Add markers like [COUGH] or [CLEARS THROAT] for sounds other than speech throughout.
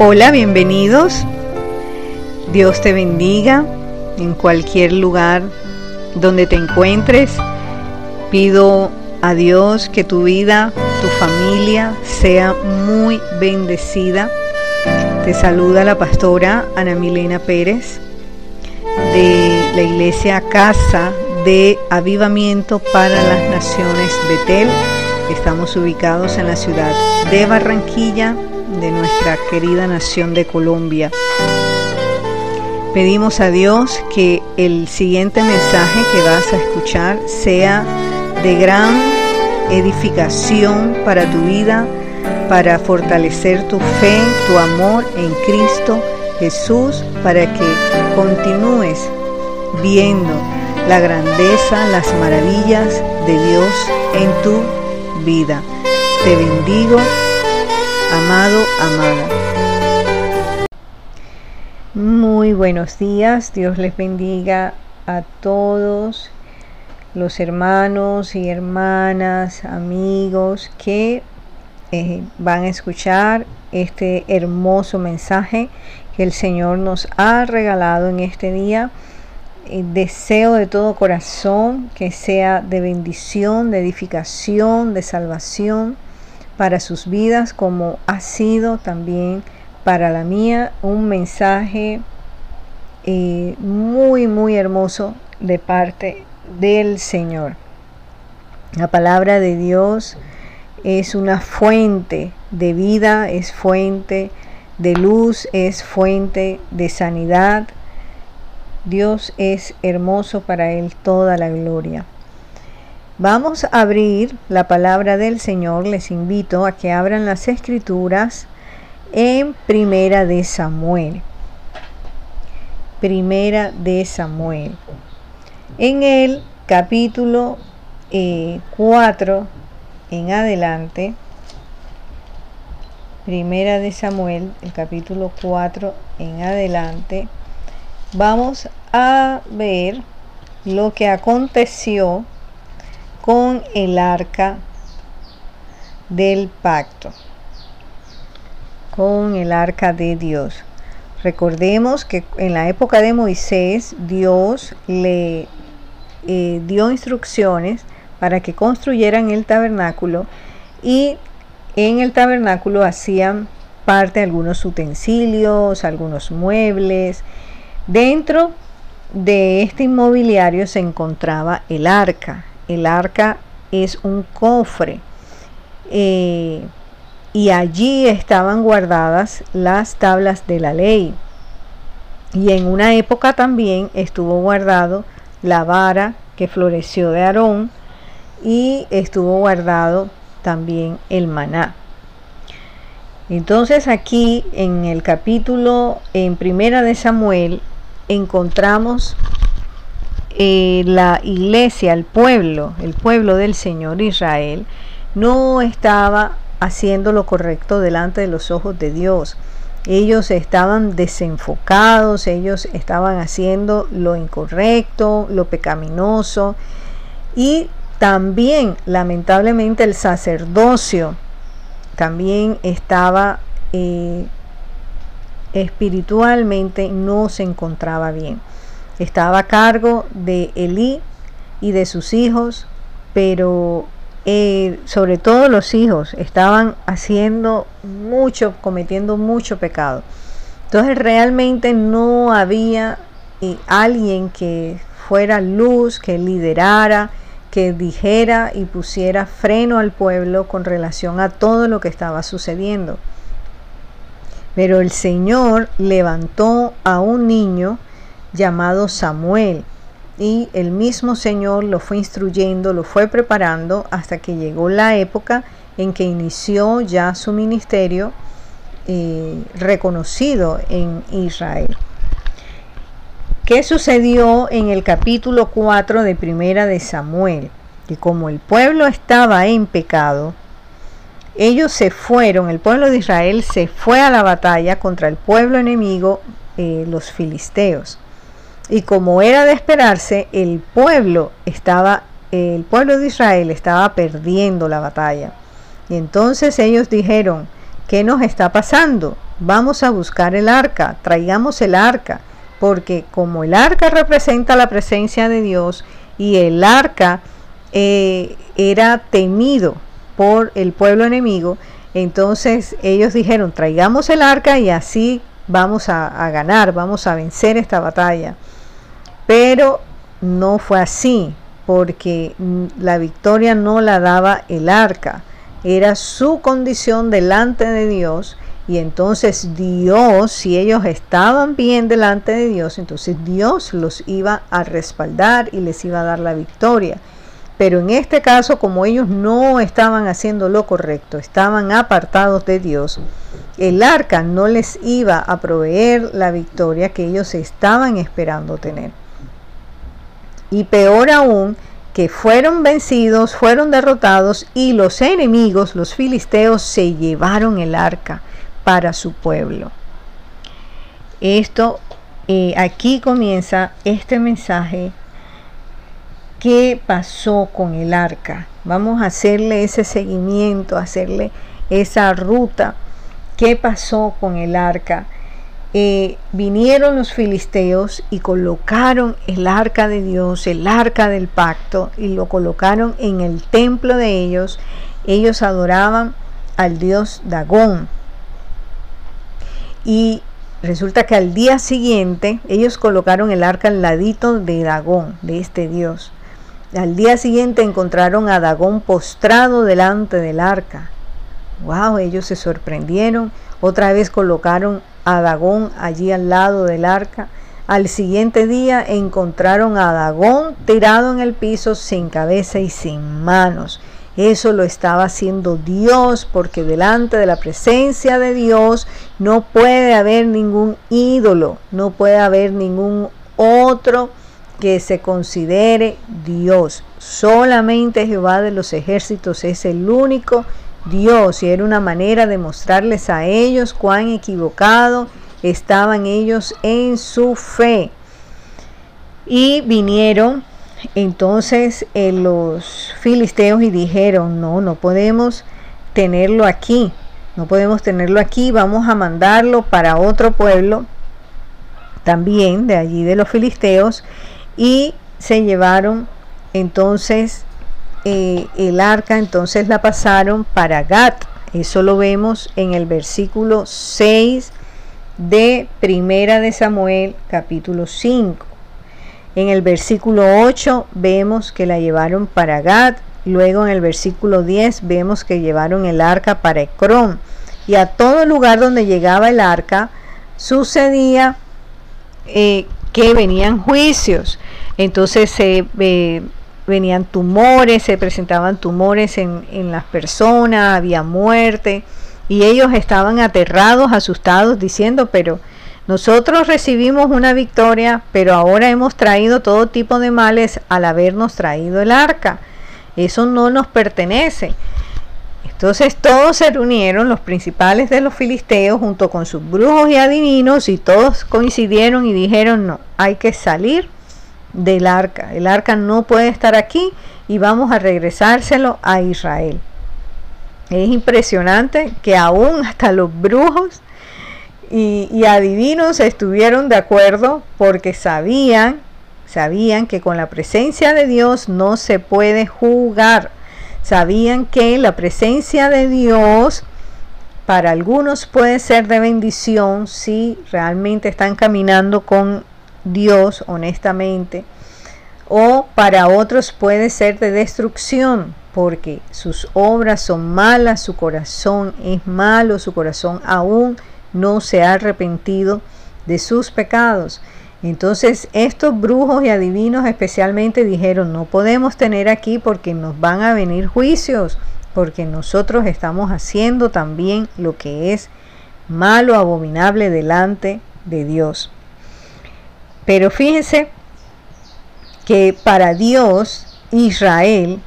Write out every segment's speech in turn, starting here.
Hola, bienvenidos. Dios te bendiga en cualquier lugar donde te encuentres. Pido a Dios que tu vida, tu familia sea muy bendecida. Te saluda la pastora Ana Milena Pérez de la iglesia Casa de Avivamiento para las Naciones Betel. Estamos ubicados en la ciudad de Barranquilla, de nuestra querida nación de Colombia. Pedimos a Dios que el siguiente mensaje que vas a escuchar sea de gran edificación para tu vida, para fortalecer tu fe, tu amor en Cristo Jesús, para que continúes viendo la grandeza, las maravillas de Dios en tu vida. Te bendigo amado, amada. Muy buenos días, Dios les bendiga a todos los hermanos y hermanas, amigos que eh, van a escuchar este hermoso mensaje que el Señor nos ha regalado en este día. Eh, deseo de todo corazón que sea de bendición, de edificación, de salvación para sus vidas como ha sido también para la mía un mensaje eh, muy muy hermoso de parte del Señor. La palabra de Dios es una fuente de vida, es fuente de luz, es fuente de sanidad. Dios es hermoso para Él toda la gloria. Vamos a abrir la palabra del Señor. Les invito a que abran las escrituras en Primera de Samuel. Primera de Samuel. En el capítulo 4 eh, en adelante, Primera de Samuel, el capítulo 4 en adelante, vamos a ver lo que aconteció con el arca del pacto, con el arca de Dios. Recordemos que en la época de Moisés Dios le eh, dio instrucciones para que construyeran el tabernáculo y en el tabernáculo hacían parte algunos utensilios, algunos muebles. Dentro de este inmobiliario se encontraba el arca, el arca es un cofre eh, y allí estaban guardadas las tablas de la ley. Y en una época también estuvo guardado la vara que floreció de Aarón y estuvo guardado también el maná. Entonces aquí en el capítulo en Primera de Samuel encontramos eh, la iglesia, el pueblo, el pueblo del Señor Israel, no estaba haciendo lo correcto delante de los ojos de Dios. Ellos estaban desenfocados, ellos estaban haciendo lo incorrecto, lo pecaminoso y también lamentablemente el sacerdocio también estaba eh, espiritualmente no se encontraba bien estaba a cargo de Elí y de sus hijos, pero eh, sobre todo los hijos estaban haciendo mucho, cometiendo mucho pecado. Entonces realmente no había eh, alguien que fuera luz, que liderara, que dijera y pusiera freno al pueblo con relación a todo lo que estaba sucediendo. Pero el Señor levantó a un niño llamado Samuel. Y el mismo Señor lo fue instruyendo, lo fue preparando hasta que llegó la época en que inició ya su ministerio eh, reconocido en Israel. ¿Qué sucedió en el capítulo 4 de Primera de Samuel? Que como el pueblo estaba en pecado, ellos se fueron, el pueblo de Israel se fue a la batalla contra el pueblo enemigo, eh, los filisteos. Y como era de esperarse, el pueblo estaba, el pueblo de Israel estaba perdiendo la batalla. Y entonces ellos dijeron, ¿qué nos está pasando? vamos a buscar el arca, traigamos el arca, porque como el arca representa la presencia de Dios y el arca eh, era temido por el pueblo enemigo, entonces ellos dijeron, traigamos el arca y así vamos a, ganar, vamos a vencer esta batalla. Pero no fue así, porque la victoria no la daba el arca, era su condición delante de Dios. Y entonces Dios, si ellos estaban bien delante de Dios, entonces Dios los iba a respaldar y les iba a dar la victoria. Pero en este caso, como ellos no estaban haciendo lo correcto, estaban apartados de Dios, el arca no les iba a proveer la victoria que ellos estaban esperando tener. Y peor aún, que fueron vencidos, fueron derrotados y los enemigos, los filisteos, se llevaron el arca para su pueblo. Esto, eh, aquí comienza este mensaje qué pasó con el arca. Vamos a hacerle ese seguimiento, hacerle esa ruta. ¿Qué pasó con el arca? Eh, vinieron los filisteos y colocaron el arca de Dios, el arca del pacto, y lo colocaron en el templo de ellos. Ellos adoraban al dios Dagón. Y resulta que al día siguiente ellos colocaron el arca al ladito de Dagón, de este dios. Al día siguiente encontraron a Dagón postrado delante del arca. Wow, ellos se sorprendieron. Otra vez colocaron a Dagón allí al lado del arca. Al siguiente día encontraron a Dagón tirado en el piso sin cabeza y sin manos. Eso lo estaba haciendo Dios porque delante de la presencia de Dios no puede haber ningún ídolo, no puede haber ningún otro que se considere Dios. Solamente Jehová de los ejércitos es el único Dios y era una manera de mostrarles a ellos cuán equivocado estaban ellos en su fe. Y vinieron entonces eh, los filisteos y dijeron, no, no podemos tenerlo aquí, no podemos tenerlo aquí, vamos a mandarlo para otro pueblo también de allí de los filisteos y se llevaron entonces eh, el arca, entonces la pasaron para Gat. Eso lo vemos en el versículo 6 de Primera de Samuel capítulo 5. En el versículo 8 vemos que la llevaron para Gad. Luego en el versículo 10 vemos que llevaron el arca para Ecrón. Y a todo lugar donde llegaba el arca sucedía eh, que venían juicios. Entonces se venían tumores, se presentaban tumores en, en las personas, había muerte. Y ellos estaban aterrados, asustados, diciendo, pero nosotros recibimos una victoria, pero ahora hemos traído todo tipo de males al habernos traído el arca. Eso no nos pertenece. Entonces todos se reunieron, los principales de los filisteos, junto con sus brujos y adivinos, y todos coincidieron y dijeron, no, hay que salir del arca. El arca no puede estar aquí y vamos a regresárselo a Israel. Es impresionante que aún hasta los brujos y, y adivinos estuvieron de acuerdo porque sabían, sabían que con la presencia de Dios no se puede jugar sabían que la presencia de Dios para algunos puede ser de bendición si realmente están caminando con Dios honestamente o para otros puede ser de destrucción porque sus obras son malas, su corazón es malo, su corazón aún no se ha arrepentido de sus pecados. Entonces estos brujos y adivinos especialmente dijeron, no podemos tener aquí porque nos van a venir juicios, porque nosotros estamos haciendo también lo que es malo, abominable delante de Dios. Pero fíjense que para Dios Israel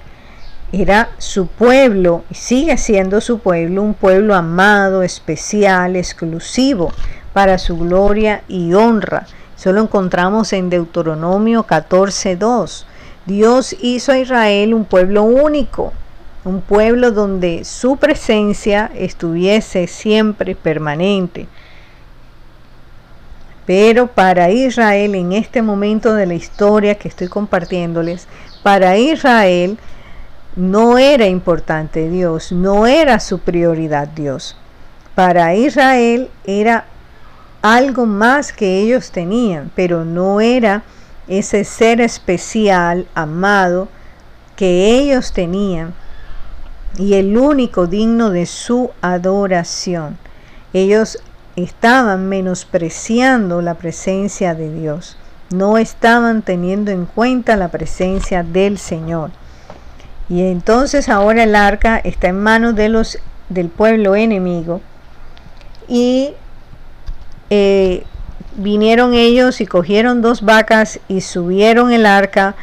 era su pueblo y sigue siendo su pueblo, un pueblo amado, especial, exclusivo para su gloria y honra. Eso lo encontramos en Deuteronomio 14.2. Dios hizo a Israel un pueblo único, un pueblo donde su presencia estuviese siempre permanente. Pero para Israel, en este momento de la historia que estoy compartiéndoles, para Israel no era importante Dios, no era su prioridad Dios. Para Israel era algo más que ellos tenían, pero no era ese ser especial, amado, que ellos tenían y el único digno de su adoración. Ellos estaban menospreciando la presencia de Dios, no estaban teniendo en cuenta la presencia del Señor. Y entonces ahora el arca está en manos de los del pueblo enemigo y eh, vinieron ellos y cogieron dos vacas y subieron el arca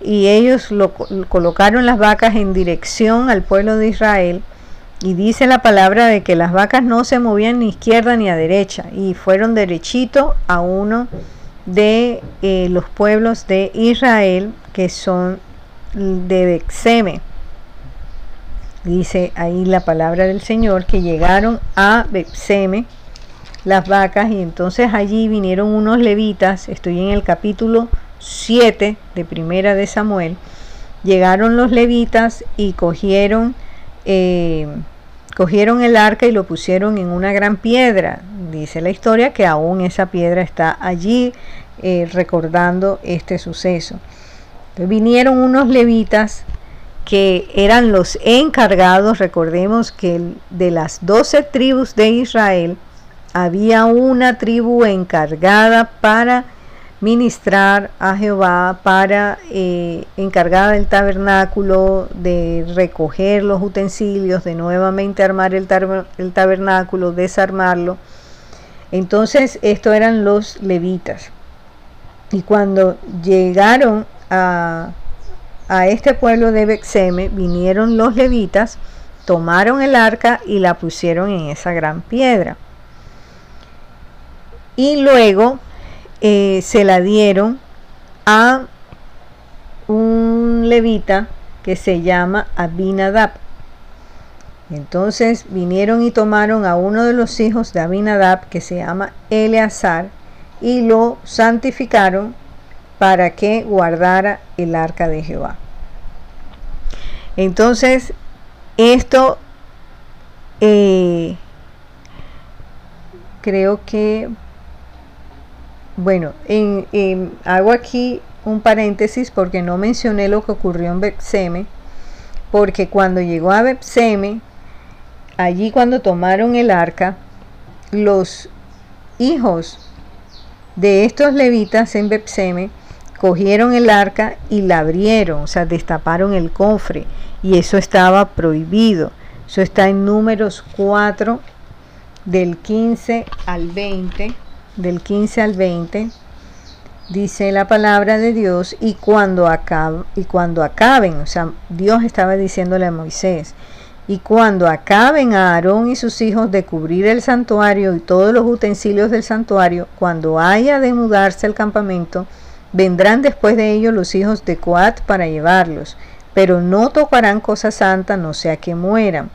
y ellos lo, colocaron las vacas en dirección al pueblo de Israel y dice la palabra de que las vacas no se movían ni izquierda ni a derecha y fueron derechito a uno de eh, los pueblos de Israel que son de Bexeme. Dice ahí la palabra del Señor que llegaron a Bexeme las vacas y entonces allí vinieron unos levitas, estoy en el capítulo 7 de Primera de Samuel, llegaron los levitas y cogieron, eh, cogieron el arca y lo pusieron en una gran piedra. Dice la historia que aún esa piedra está allí eh, recordando este suceso vinieron unos levitas que eran los encargados, recordemos que de las doce tribus de Israel, había una tribu encargada para ministrar a Jehová, para eh, encargada del tabernáculo, de recoger los utensilios, de nuevamente armar el, el tabernáculo, desarmarlo. Entonces, estos eran los levitas. Y cuando llegaron a, este pueblo de Bexeme vinieron los levitas, tomaron el arca y la pusieron en esa gran piedra. Y luego eh, se la dieron a un levita que se llama Abinadab. Entonces vinieron y tomaron a uno de los hijos de Abinadab que se llama Eleazar y lo santificaron para que guardara el arca de Jehová. Entonces, esto eh, creo que, bueno, hago aquí un paréntesis porque no mencioné lo que ocurrió en Bepseme, porque cuando llegó a Bepseme, allí cuando tomaron el arca, los hijos de estos levitas en Bepseme cogieron el arca y la abrieron, o sea, destaparon el cofre y eso estaba prohibido. Eso está en números 4 del 15 al 20, del 15 al 20 dice la palabra de Dios y cuando y cuando acaben, o sea, Dios estaba diciéndole a Moisés, y cuando acaben a Aarón y sus hijos de cubrir el santuario y todos los utensilios del santuario, cuando haya de mudarse el campamento, Vendrán después de ellos los hijos de Coat para llevarlos, pero no tocarán cosa santa, no sea que mueran.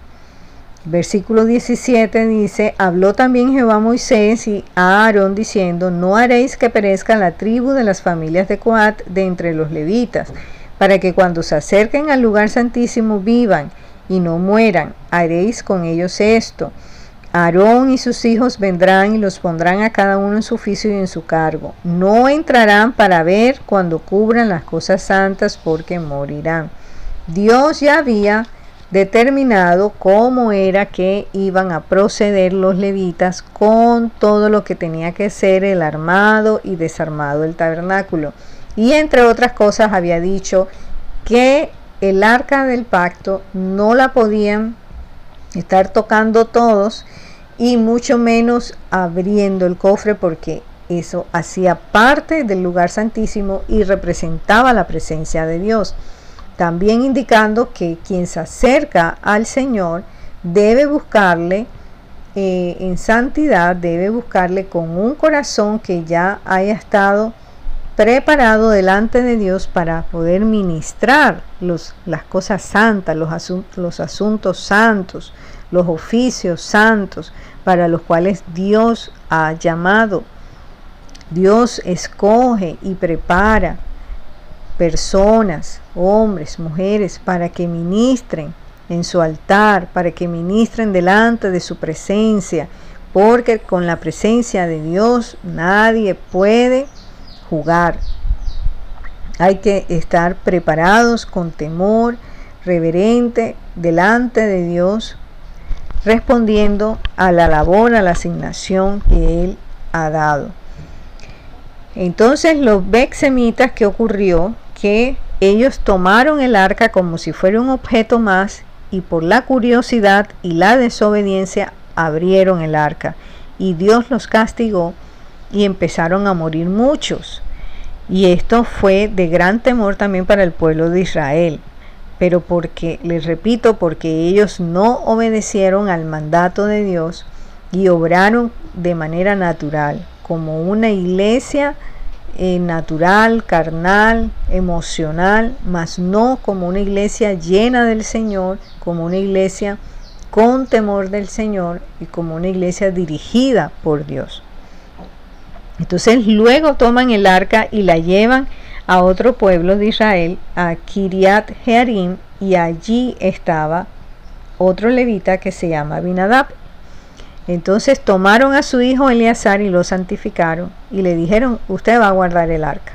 Versículo 17 dice, habló también Jehová a Moisés y a Aarón diciendo, no haréis que perezca la tribu de las familias de Coat de entre los levitas, para que cuando se acerquen al lugar santísimo vivan y no mueran, haréis con ellos esto Aarón y sus hijos vendrán y los pondrán a cada uno en su oficio y en su cargo. No entrarán para ver cuando cubran las cosas santas porque morirán. Dios ya había determinado cómo era que iban a proceder los levitas con todo lo que tenía que ser el armado y desarmado del tabernáculo. Y entre otras cosas había dicho que el arca del pacto no la podían estar tocando todos y mucho menos abriendo el cofre porque eso hacía parte del lugar santísimo y representaba la presencia de Dios. También indicando que quien se acerca al Señor debe buscarle eh, en santidad, debe buscarle con un corazón que ya haya estado preparado delante de Dios para poder ministrar los, las cosas santas, los, los asuntos santos, los oficios santos para los cuales Dios ha llamado. Dios escoge y prepara personas, hombres, mujeres, para que ministren en su altar, para que ministren delante de su presencia, porque con la presencia de Dios nadie puede jugar. Hay que estar preparados con temor reverente delante de Dios, respondiendo a la labor, a la asignación que Él ha dado. Entonces los bexemitas, ¿qué ocurrió? Que ellos tomaron el arca como si fuera un objeto más y por la curiosidad y la desobediencia abrieron el arca y Dios los castigó y empezaron a morir muchos. Y esto fue de gran temor también para el pueblo de Israel. Pero porque, les repito, porque ellos no obedecieron al mandato de Dios y obraron de manera natural, como una iglesia eh, natural, carnal, emocional, mas no como una iglesia llena del Señor, como una iglesia con temor del Señor y como una iglesia dirigida por Dios. Entonces luego toman el arca y la llevan a otro pueblo de Israel, a Kiriat Jearim, y allí estaba otro levita que se llama Binadab. Entonces tomaron a su hijo Eleazar y lo santificaron y le dijeron, usted va a guardar el arca.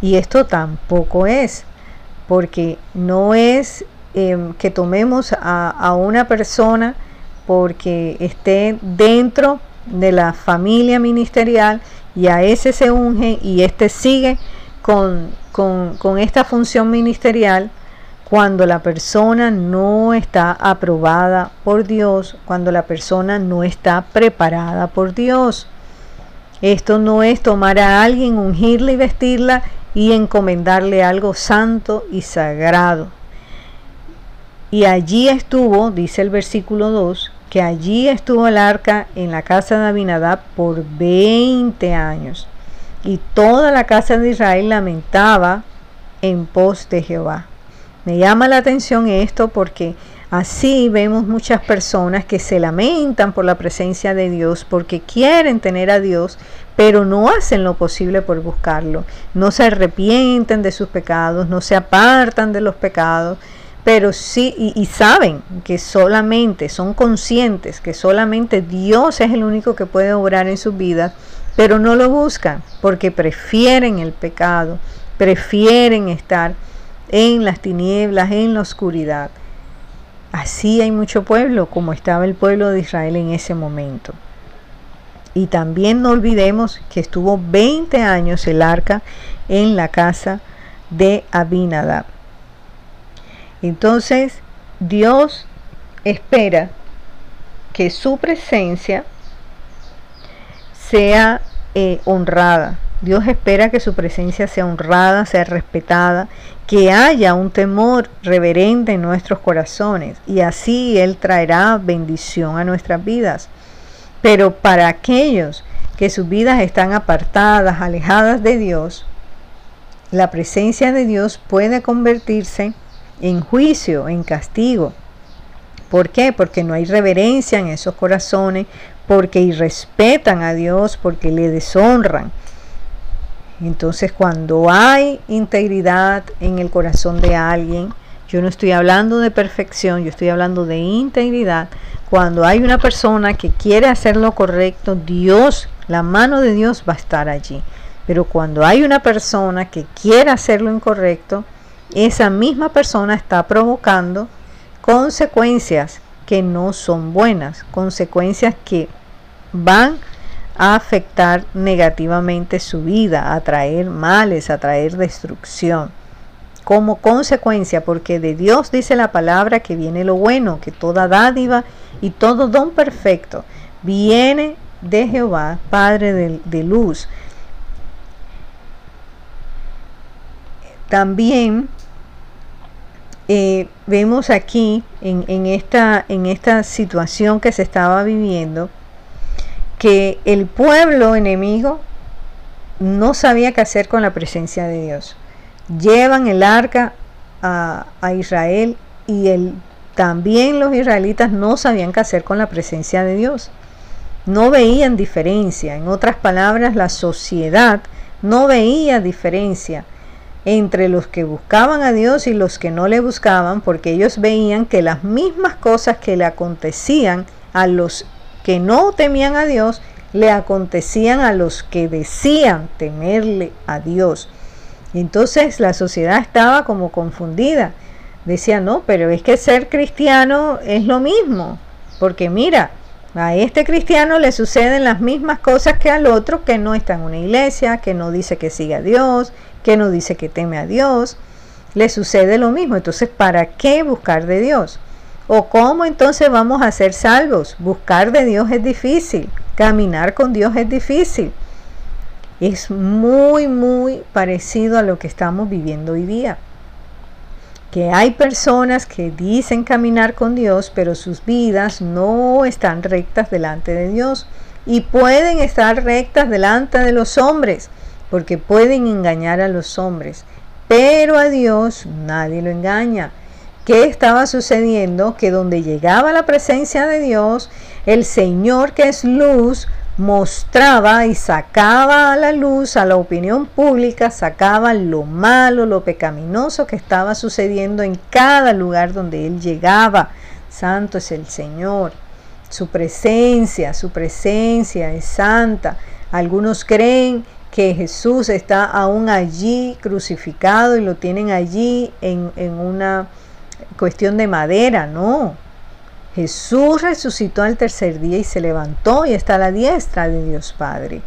Y esto tampoco es, porque no es Em, que tomemos a, una persona porque esté dentro de la familia ministerial y a ese se unge y este sigue con, con, esta función ministerial cuando la persona no está aprobada por Dios, cuando la persona no está preparada por Dios. Esto no es tomar a alguien, ungirla y vestirla y encomendarle algo santo y sagrado. Y allí estuvo, dice el versículo 2, que allí estuvo el arca en la casa de Abinadab por 20 años. Y toda la casa de Israel lamentaba en pos de Jehová. Me llama la atención esto porque así vemos muchas personas que se lamentan por la presencia de Dios, porque quieren tener a Dios, pero no hacen lo posible por buscarlo. No se arrepienten de sus pecados, no se apartan de los pecados pero sí, y, saben que solamente, son conscientes que solamente Dios es el único que puede obrar en sus vidas, pero no lo buscan porque prefieren el pecado, prefieren estar en las tinieblas, en la oscuridad. Así hay mucho pueblo, como estaba el pueblo de Israel en ese momento. Y también no olvidemos que estuvo 20 años el arca en la casa de Abinadab. Entonces, Dios espera que su presencia sea eh, honrada. Dios espera que su presencia sea honrada, sea respetada, que haya un temor reverente en nuestros corazones y así Él traerá bendición a nuestras vidas. Pero para aquellos que sus vidas están apartadas, alejadas de Dios, la presencia de Dios puede convertirse en juicio, en castigo. ¿Por qué? Porque no hay reverencia en esos corazones, porque irrespetan a Dios, porque le deshonran. Entonces cuando hay integridad en el corazón de alguien, yo no estoy hablando de perfección, yo estoy hablando de integridad. Cuando hay una persona que quiere hacer lo correcto, Dios, la mano de Dios va a estar allí. Pero cuando hay una persona que quiere hacer lo incorrecto, esa misma persona está provocando consecuencias que no son buenas, consecuencias que van a afectar negativamente su vida, a traer males, a traer destrucción. Como consecuencia, porque de Dios dice la palabra que viene lo bueno, que toda dádiva y todo don perfecto viene de Jehová, Padre de, luz. También eh, vemos aquí en, esta, en esta situación que se estaba viviendo que el pueblo enemigo no sabía qué hacer con la presencia de Dios. Llevan el arca a, Israel y el, también los israelitas no sabían qué hacer con la presencia de Dios. no veían diferencia. En otras palabras, la sociedad no veía diferencia entre los que buscaban a Dios y los que no le buscaban, porque ellos veían que las mismas cosas que le acontecían a los que no temían a Dios, le acontecían a los que decían temerle a Dios. Entonces la sociedad estaba como confundida. Decía, no, pero es que ser cristiano es lo mismo, porque mira, a este cristiano le suceden las mismas cosas que al otro que no está en una iglesia, que no dice que sigue a Dios, que no dice que teme a Dios. Le sucede lo mismo. Entonces, ¿para qué buscar de Dios? ¿O cómo entonces vamos a ser salvos? Buscar de Dios es difícil. Caminar con Dios es difícil. Es muy, muy parecido a lo que estamos viviendo hoy día que hay personas que dicen caminar con Dios, pero sus vidas no están rectas delante de Dios. Y pueden estar rectas delante de los hombres, porque pueden engañar a los hombres. Pero a Dios nadie lo engaña. ¿Qué estaba sucediendo? Que donde llegaba la presencia de Dios, el Señor que es luz mostraba y sacaba a la luz, a la opinión pública, sacaba lo malo, lo pecaminoso que estaba sucediendo en cada lugar donde él llegaba. Santo es el Señor. Su presencia, su presencia es santa. Algunos creen que Jesús está aún allí crucificado y lo tienen allí en, en una cuestión de madera. No, Jesús resucitó al tercer día y se levantó y está a la diestra de Dios Padre.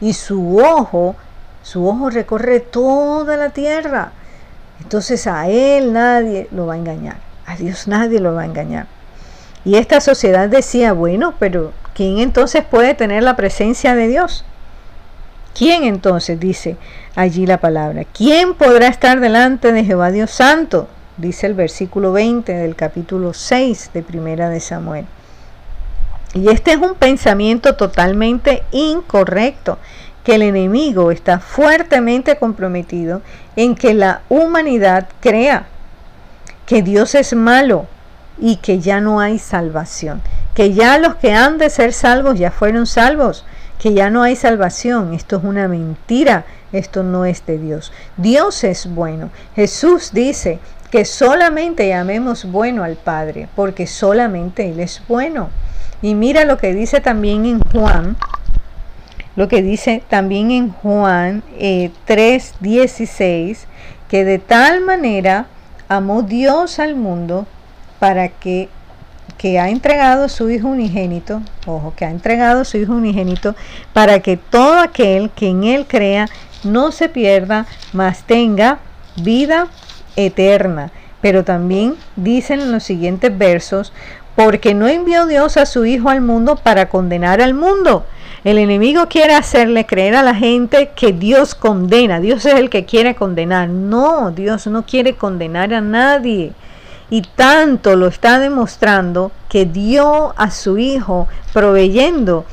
Y su ojo, su ojo recorre toda la tierra. Entonces a Él nadie lo va a engañar. A Dios nadie lo va a engañar. Y esta sociedad decía, bueno, pero ¿quién entonces puede tener la presencia de Dios? ¿Quién entonces dice allí la palabra? ¿Quién podrá estar delante de Jehová Dios Santo? Dice el versículo 20 del capítulo 6 de Primera de Samuel. Y este es un pensamiento totalmente incorrecto, que el enemigo está fuertemente comprometido en que la humanidad crea que Dios es malo y que ya no hay salvación, que ya los que han de ser salvos ya fueron salvos, que ya no hay salvación. Esto es una mentira, esto no es de Dios. Dios es bueno. Jesús dice que solamente llamemos bueno al Padre, porque solamente Él es bueno. Y mira lo que dice también en Juan, lo que dice también en Juan eh, 3:16, que de tal manera amó Dios al mundo para que que ha entregado su Hijo unigénito, ojo, que ha entregado su Hijo unigénito, para que todo aquel que en Él crea no se pierda, mas tenga vida eterna. Pero también dicen en los siguientes versos, porque no envió Dios a su Hijo al mundo para condenar al mundo. El enemigo quiere hacerle creer a la gente que Dios condena, Dios es el que quiere condenar. No, Dios no quiere condenar a nadie. Y tanto lo está demostrando que dio a su Hijo proveyendo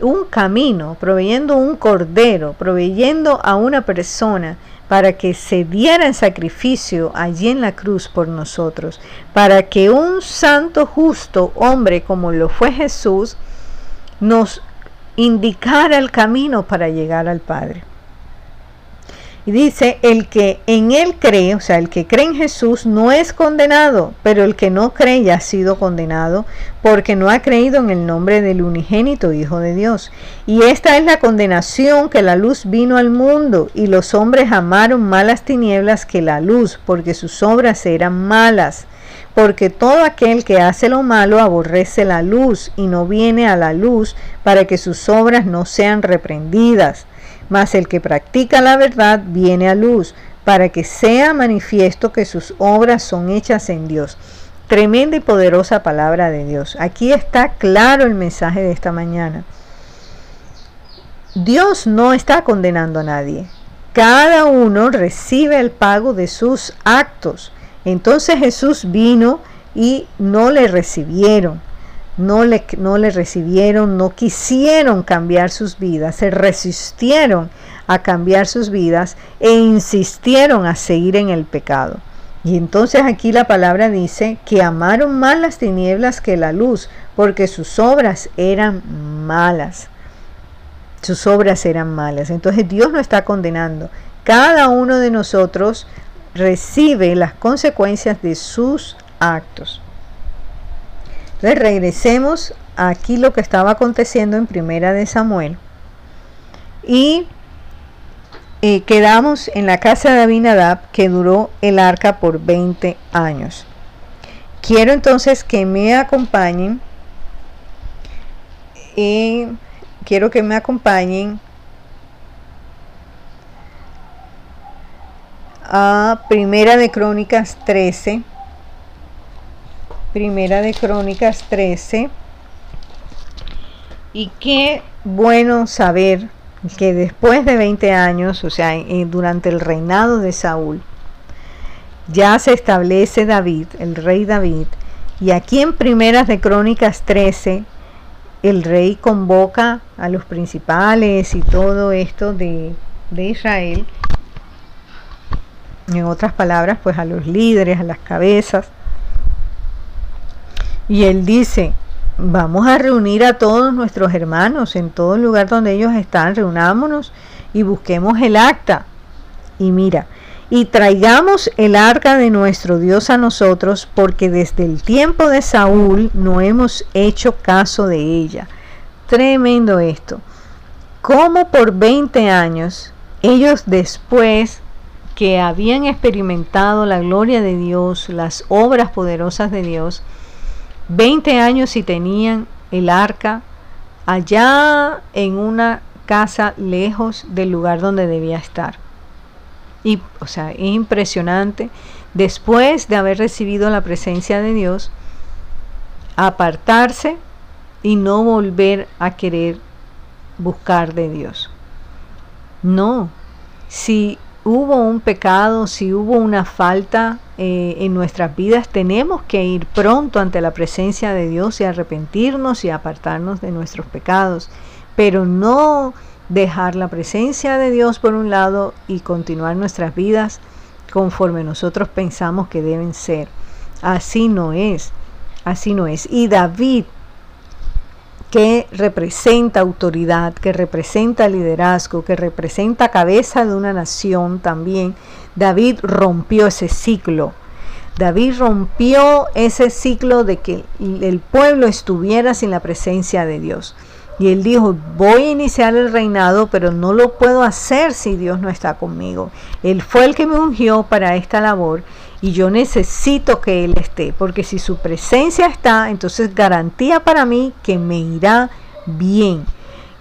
un camino, proveyendo un cordero, proveyendo a una persona para que se diera en sacrificio allí en la cruz por nosotros, para que un santo justo hombre como lo fue Jesús nos indicara el camino para llegar al Padre. Dice, el que en él cree, o sea, el que cree en Jesús no es condenado, pero el que no cree ya ha sido condenado porque no ha creído en el nombre del unigénito Hijo de Dios. Y esta es la condenación que la luz vino al mundo y los hombres amaron malas tinieblas que la luz porque sus obras eran malas. Porque todo aquel que hace lo malo aborrece la luz y no viene a la luz para que sus obras no sean reprendidas mas el que practica la verdad viene a luz, para que sea manifiesto que sus obras son hechas en Dios. Tremenda y poderosa palabra de Dios. Aquí está claro el mensaje de esta mañana. Dios no está condenando a nadie. Cada uno recibe el pago de sus actos. Entonces Jesús vino y no le recibieron no le, no recibieron, no quisieron cambiar sus vidas, se resistieron a cambiar sus vidas e insistieron a seguir en el pecado. Y entonces aquí la palabra dice que amaron más las tinieblas que la luz, porque sus obras eran malas. Sus obras eran malas. Entonces Dios no está condenando. Cada uno de nosotros recibe las consecuencias de sus actos. Entonces regresemos aquí lo que estaba aconteciendo en Primera de Samuel. Y eh, quedamos en la casa de Abinadab que duró el arca por 20 años. Quiero entonces que me acompañen. y quiero que me acompañen a Primera de Crónicas 13. Primera de Crónicas 13. Y qué bueno saber que después de 20 años, o sea, durante el reinado de Saúl, ya se establece David, el rey David, y aquí en Primeras de Crónicas 13, el rey convoca a los principales y todo esto de, de Israel, en otras palabras, pues a los líderes, a las cabezas, y él dice, vamos a reunir a todos nuestros hermanos en todo el lugar donde ellos están, reunámonos y busquemos el acta. Y mira, y traigamos el arca de nuestro Dios a nosotros, porque desde el tiempo de Saúl no hemos hecho caso de ella. Tremendo esto. Como por 20 años, ellos después que habían experimentado la gloria de Dios, las obras poderosas de Dios, 20 años y tenían el arca allá en una casa lejos del lugar donde debía estar. Y, o sea, es impresionante. Después de haber recibido la presencia de Dios, apartarse y no volver a querer buscar de Dios. No, si hubo un pecado, si hubo una falta eh, en nuestras vidas, tenemos que ir pronto ante la presencia de Dios y arrepentirnos y apartarnos de nuestros pecados, pero no dejar la presencia de Dios por un lado y continuar nuestras vidas conforme nosotros pensamos que deben ser. Así no es, así no es. Y David que representa autoridad, que representa liderazgo, que representa cabeza de una nación también, David rompió ese ciclo. David rompió ese ciclo de que el pueblo estuviera sin la presencia de Dios. Y él dijo, voy a iniciar el reinado, pero no lo puedo hacer si Dios no está conmigo. Él fue el que me ungió para esta labor y yo necesito que Él esté, porque si su presencia está, entonces garantía para mí que me irá bien.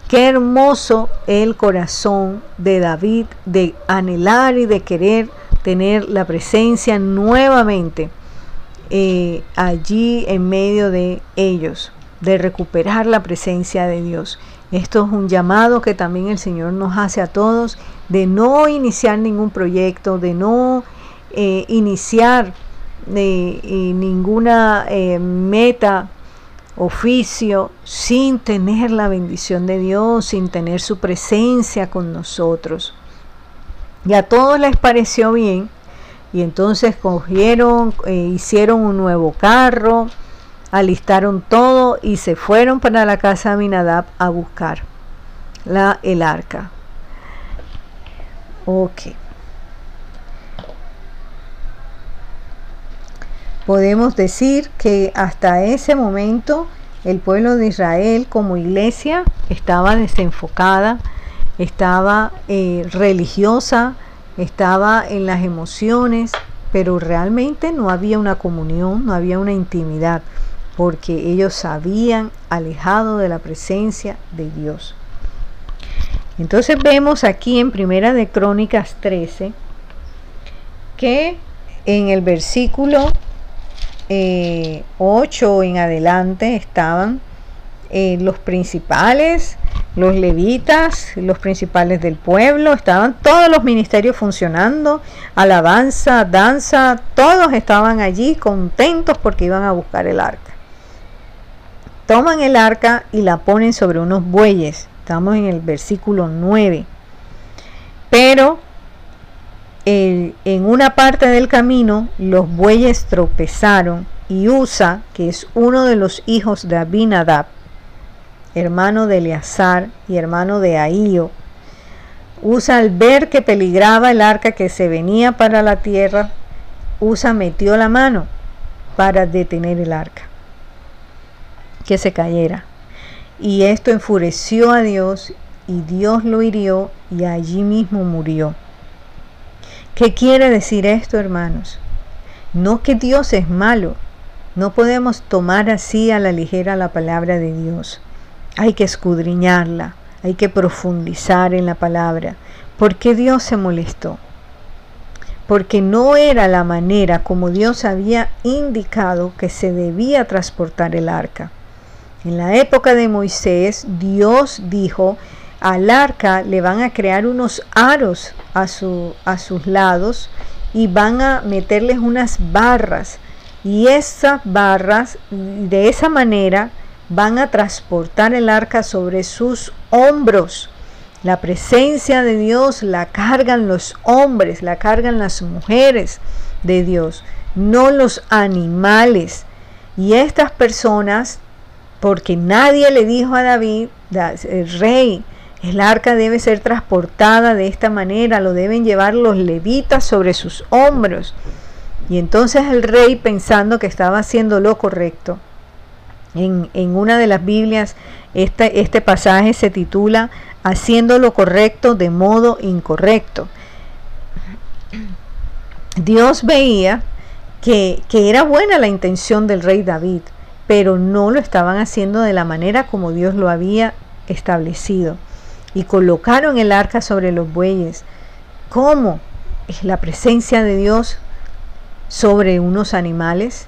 Qué hermoso el corazón de David de anhelar y de querer tener la presencia nuevamente eh, allí en medio de ellos, de recuperar la presencia de Dios. Esto es un llamado que también el Señor nos hace a todos de no iniciar ningún proyecto, de no eh, iniciar eh, ninguna meta, oficio, sin tener la bendición de Dios, sin tener su presencia con nosotros. Y a todos les pareció bien, y entonces cogieron, hicieron un nuevo carro, alistaron todo y se fueron para la casa de Aminadab a buscar la, el arca. Ok. Podemos decir que hasta ese momento el pueblo de Israel como iglesia estaba desenfocada, estaba eh, religiosa, estaba en las emociones, pero realmente no había una comunión, no había una intimidad, porque ellos habían alejado de la presencia de Dios. Entonces vemos aquí en Primera de Crónicas 13 que en el versículo 8 eh, en adelante estaban eh, los principales, los levitas, los principales del pueblo, estaban todos los ministerios funcionando, alabanza, danza, todos estaban allí contentos porque iban a buscar el arca. Toman el arca y la ponen sobre unos bueyes. Estamos en el versículo 9. Pero en una parte del camino los bueyes tropezaron Y Usa, que es uno de los hijos de Abinadab, hermano de Eleazar y hermano de Ahío, Usa al ver que peligraba el arca que se venía para la tierra, Usa metió la mano para detener el arca, que se cayera. Y esto enfureció a Dios y Dios lo hirió y allí mismo murió. ¿Qué quiere decir esto, hermanos? No que Dios es malo, no podemos tomar así a la ligera la palabra de Dios. Hay que escudriñarla, hay que profundizar en la palabra. ¿Por qué Dios se molestó? Porque no era la manera como Dios había indicado que se debía transportar el arca. En la época de Moisés, Dios dijo, al arca le van a crear unos aros a, su, a sus lados y van a meterles unas barras. Y esas barras, de esa manera, van a transportar el arca sobre sus hombros. La presencia de Dios la cargan los hombres, la cargan las mujeres de Dios, no los animales. Y estas personas, porque nadie le dijo a David, el rey, el arca debe ser transportada de esta manera, lo deben llevar los levitas sobre sus hombros. Y entonces el rey, pensando que estaba haciendo lo correcto, en, una de las Biblias este, este pasaje se titula Haciendo lo correcto de modo incorrecto. Dios veía que, que, era buena la intención del rey David, pero no lo estaban haciendo de la manera como Dios lo había establecido. Y colocaron el arca sobre los bueyes. ¿Cómo? Es la presencia de Dios sobre unos animales.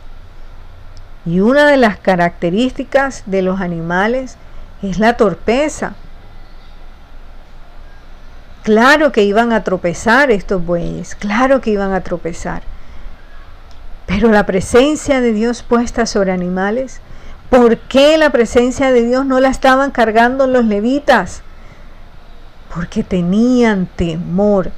Y una de las características de los animales es la torpeza. Claro que iban a tropezar estos bueyes, claro que iban a tropezar. Pero la presencia de Dios puesta sobre animales, ¿por qué la presencia de Dios no la estaban cargando los levitas? Porque tenían temor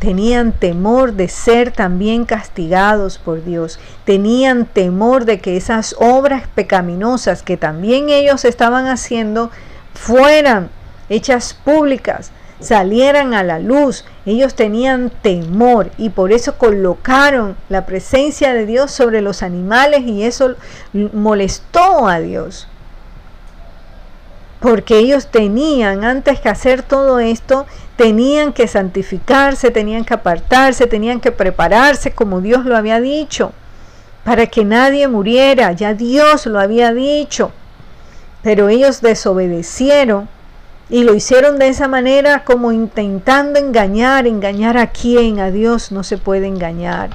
Tenían temor de ser también castigados por Dios. Tenían temor de que esas obras pecaminosas que también ellos estaban haciendo fueran hechas públicas, salieran a la luz. Ellos tenían temor y por eso colocaron la presencia de Dios sobre los animales y eso molestó a Dios porque ellos tenían, antes que hacer todo esto, tenían que santificarse, tenían que apartarse, tenían que prepararse como Dios lo había dicho, para que nadie muriera, ya Dios lo había dicho. Pero ellos desobedecieron y lo hicieron de esa manera como intentando engañar, engañar a quién, a Dios no se puede engañar.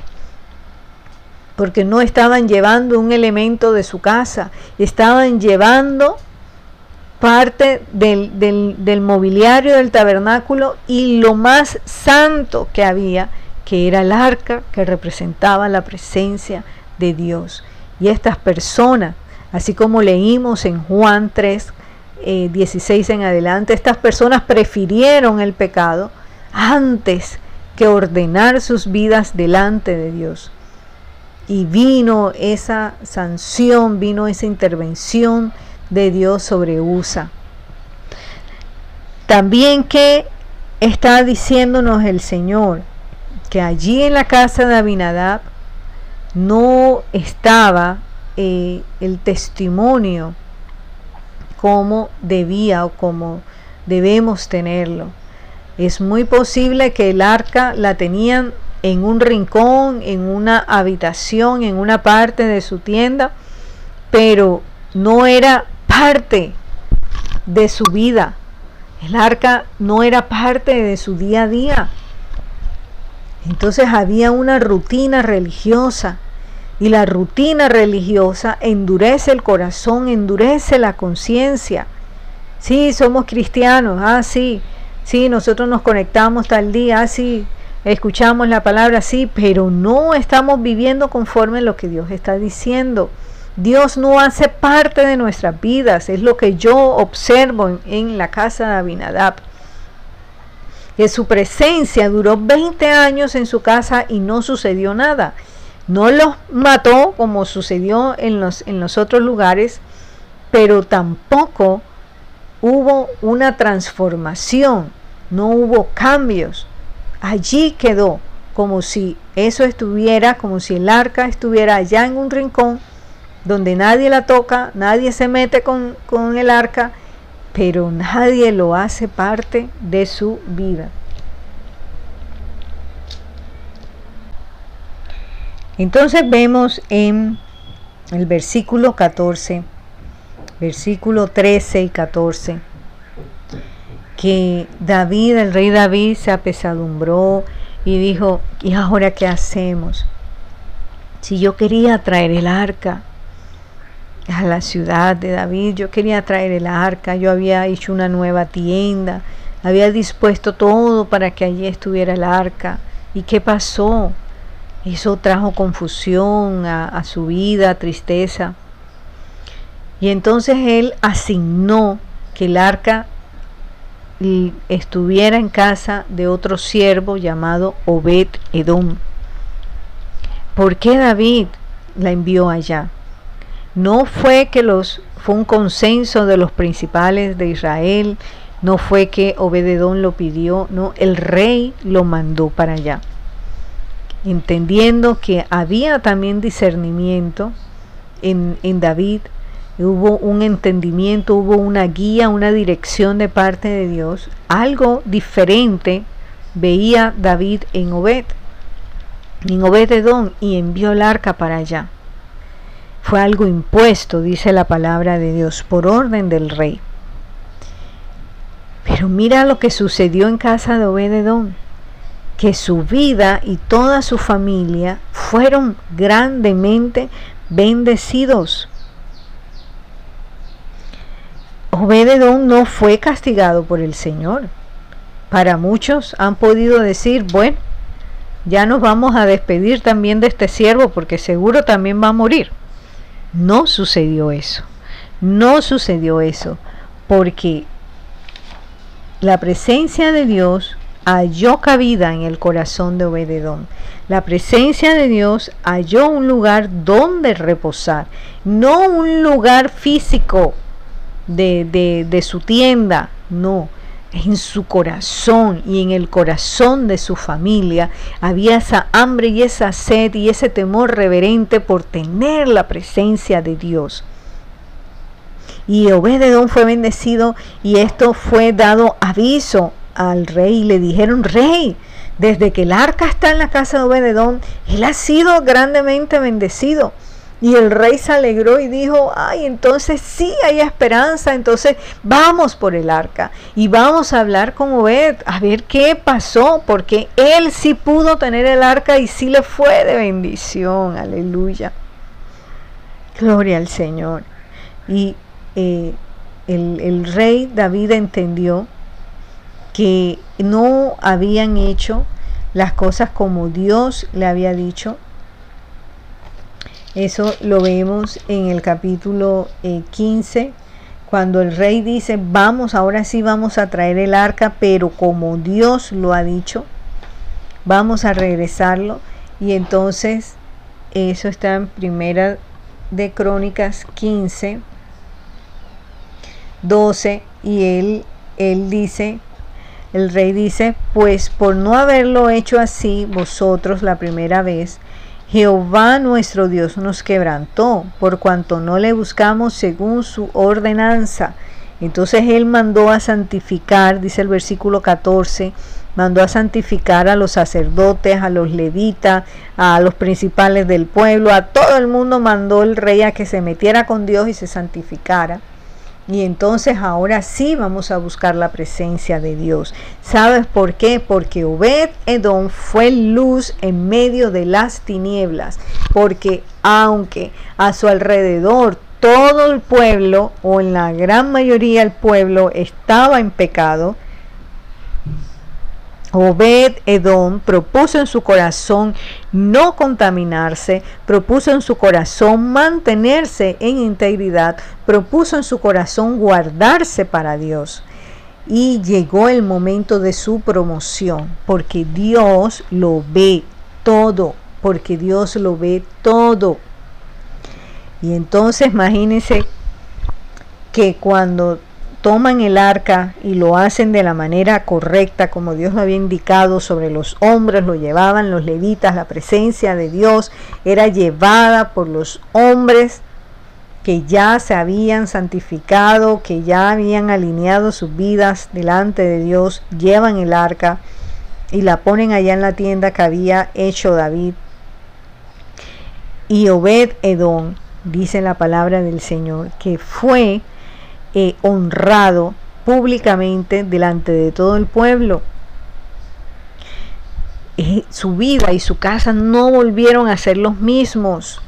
Porque no estaban llevando un elemento de su casa, estaban llevando parte del, mobiliario del tabernáculo y lo más santo que había, que era el arca que representaba la presencia de Dios. Y estas personas, así como leímos en Juan 3, 16 eh, en adelante, estas personas prefirieron el pecado antes que ordenar sus vidas delante de Dios. Y vino esa sanción, vino esa intervención de Dios sobre Usa. También que está diciéndonos el Señor que allí en la casa de Abinadab no estaba eh, el testimonio como debía o como debemos tenerlo. Es muy posible que el arca la tenían en un rincón, en una habitación, en una parte de su tienda, pero no era parte de su vida. El arca no era parte de su día a día. Entonces había una rutina religiosa y la rutina religiosa endurece el corazón, endurece la conciencia. Sí, somos cristianos, ah, sí, sí, nosotros nos conectamos tal día, ah, sí, escuchamos la palabra, sí, pero no estamos viviendo conforme a lo que Dios está diciendo. Dios no hace parte de nuestras vidas, es lo que yo observo en, la casa de Abinadab. Que su presencia duró 20 años en su casa y no sucedió nada. No los mató como sucedió en los, en los otros lugares, pero tampoco hubo una transformación, no hubo cambios. Allí quedó como si eso estuviera, como si el arca estuviera allá en un rincón donde nadie la toca, nadie se mete con, con el arca, pero nadie lo hace parte de su vida. Entonces vemos en el versículo 14, versículo 13 y 14, que David, el rey David, se apesadumbró y dijo, ¿y ahora qué hacemos? Si yo quería traer el arca a la ciudad de David, yo quería traer el arca, yo había hecho una nueva tienda, había dispuesto todo para que allí estuviera el arca. ¿Y qué pasó? Eso trajo confusión a, su vida, tristeza. Y entonces él asignó que el arca estuviera en casa de otro siervo llamado Obed Edom. ¿Por qué David la envió allá? No fue que los fue un consenso de los principales de Israel, no fue que Obed Edom lo pidió, no, el rey lo mandó para allá. Entendiendo que había también discernimiento en, en David, hubo un entendimiento, hubo una guía, una dirección de parte de Dios. Algo diferente veía David en Obed, en Obed y envió el arca para allá. Fue algo impuesto, dice la palabra de Dios, por orden del rey. Pero mira lo que sucedió en casa de Obed que su vida y toda su familia fueron grandemente bendecidos. Obededón no fue castigado por el Señor. Para muchos han podido decir, bueno, ya nos vamos a despedir también de este siervo porque seguro también va a morir. No sucedió eso. No sucedió eso porque la presencia de Dios halló cabida en el corazón de Obededón. La presencia de Dios halló un lugar donde reposar, no un lugar físico de, de, su tienda, no, en su corazón y en el corazón de su familia había esa hambre y esa sed y ese temor reverente por tener la presencia de Dios. Y Obededón fue bendecido y esto fue dado aviso al rey. Le dijeron, rey, desde que el arca está en la casa de Obededón, él ha sido grandemente bendecido. Y el rey se alegró y dijo, ay, entonces sí hay esperanza, entonces vamos por el arca y vamos a hablar con Obed, a ver qué pasó, porque él sí pudo tener el arca y sí le fue de bendición, aleluya. Gloria al Señor. Y eh, el, el rey David entendió que no habían hecho las cosas como Dios le había dicho eso lo vemos en el capítulo 15, eh, cuando el rey dice, vamos, ahora sí vamos a traer el arca, pero como Dios lo ha dicho, vamos a regresarlo. Y entonces, eso está en primera de Crónicas 15, 12, y él, él dice, el rey dice, pues por no haberlo hecho así vosotros la primera vez, Jehová nuestro Dios nos quebrantó, por cuanto no le buscamos según su ordenanza. Entonces él mandó a santificar, dice el versículo 14, mandó a santificar a los sacerdotes, a los levitas, a los principales del pueblo, a todo el mundo mandó el rey a que se metiera con Dios y se santificara. Y entonces ahora sí vamos a buscar la presencia de Dios. ¿Sabes por qué? Porque Obed Edom fue luz en medio de las tinieblas. Porque aunque a su alrededor todo el pueblo, o en la gran mayoría el pueblo, estaba en pecado, Obed Edom propuso en su corazón no contaminarse, propuso en su corazón mantenerse en integridad, propuso en su corazón guardarse para Dios. Y llegó el momento de su promoción, porque Dios lo ve todo porque Dios lo ve todo. Y entonces imagínense que cuando toman el arca y lo hacen de la manera correcta, como Dios lo había indicado sobre los hombres, lo llevaban los levitas, la presencia de Dios era llevada por los hombres que ya se habían santificado, que ya habían alineado sus vidas delante de Dios, llevan el arca y la ponen allá en la tienda que había hecho David. Y Obed Edom, dice la palabra del Señor, que fue eh, honrado públicamente delante de todo el pueblo. su vida y su casa no volvieron a ser los mismos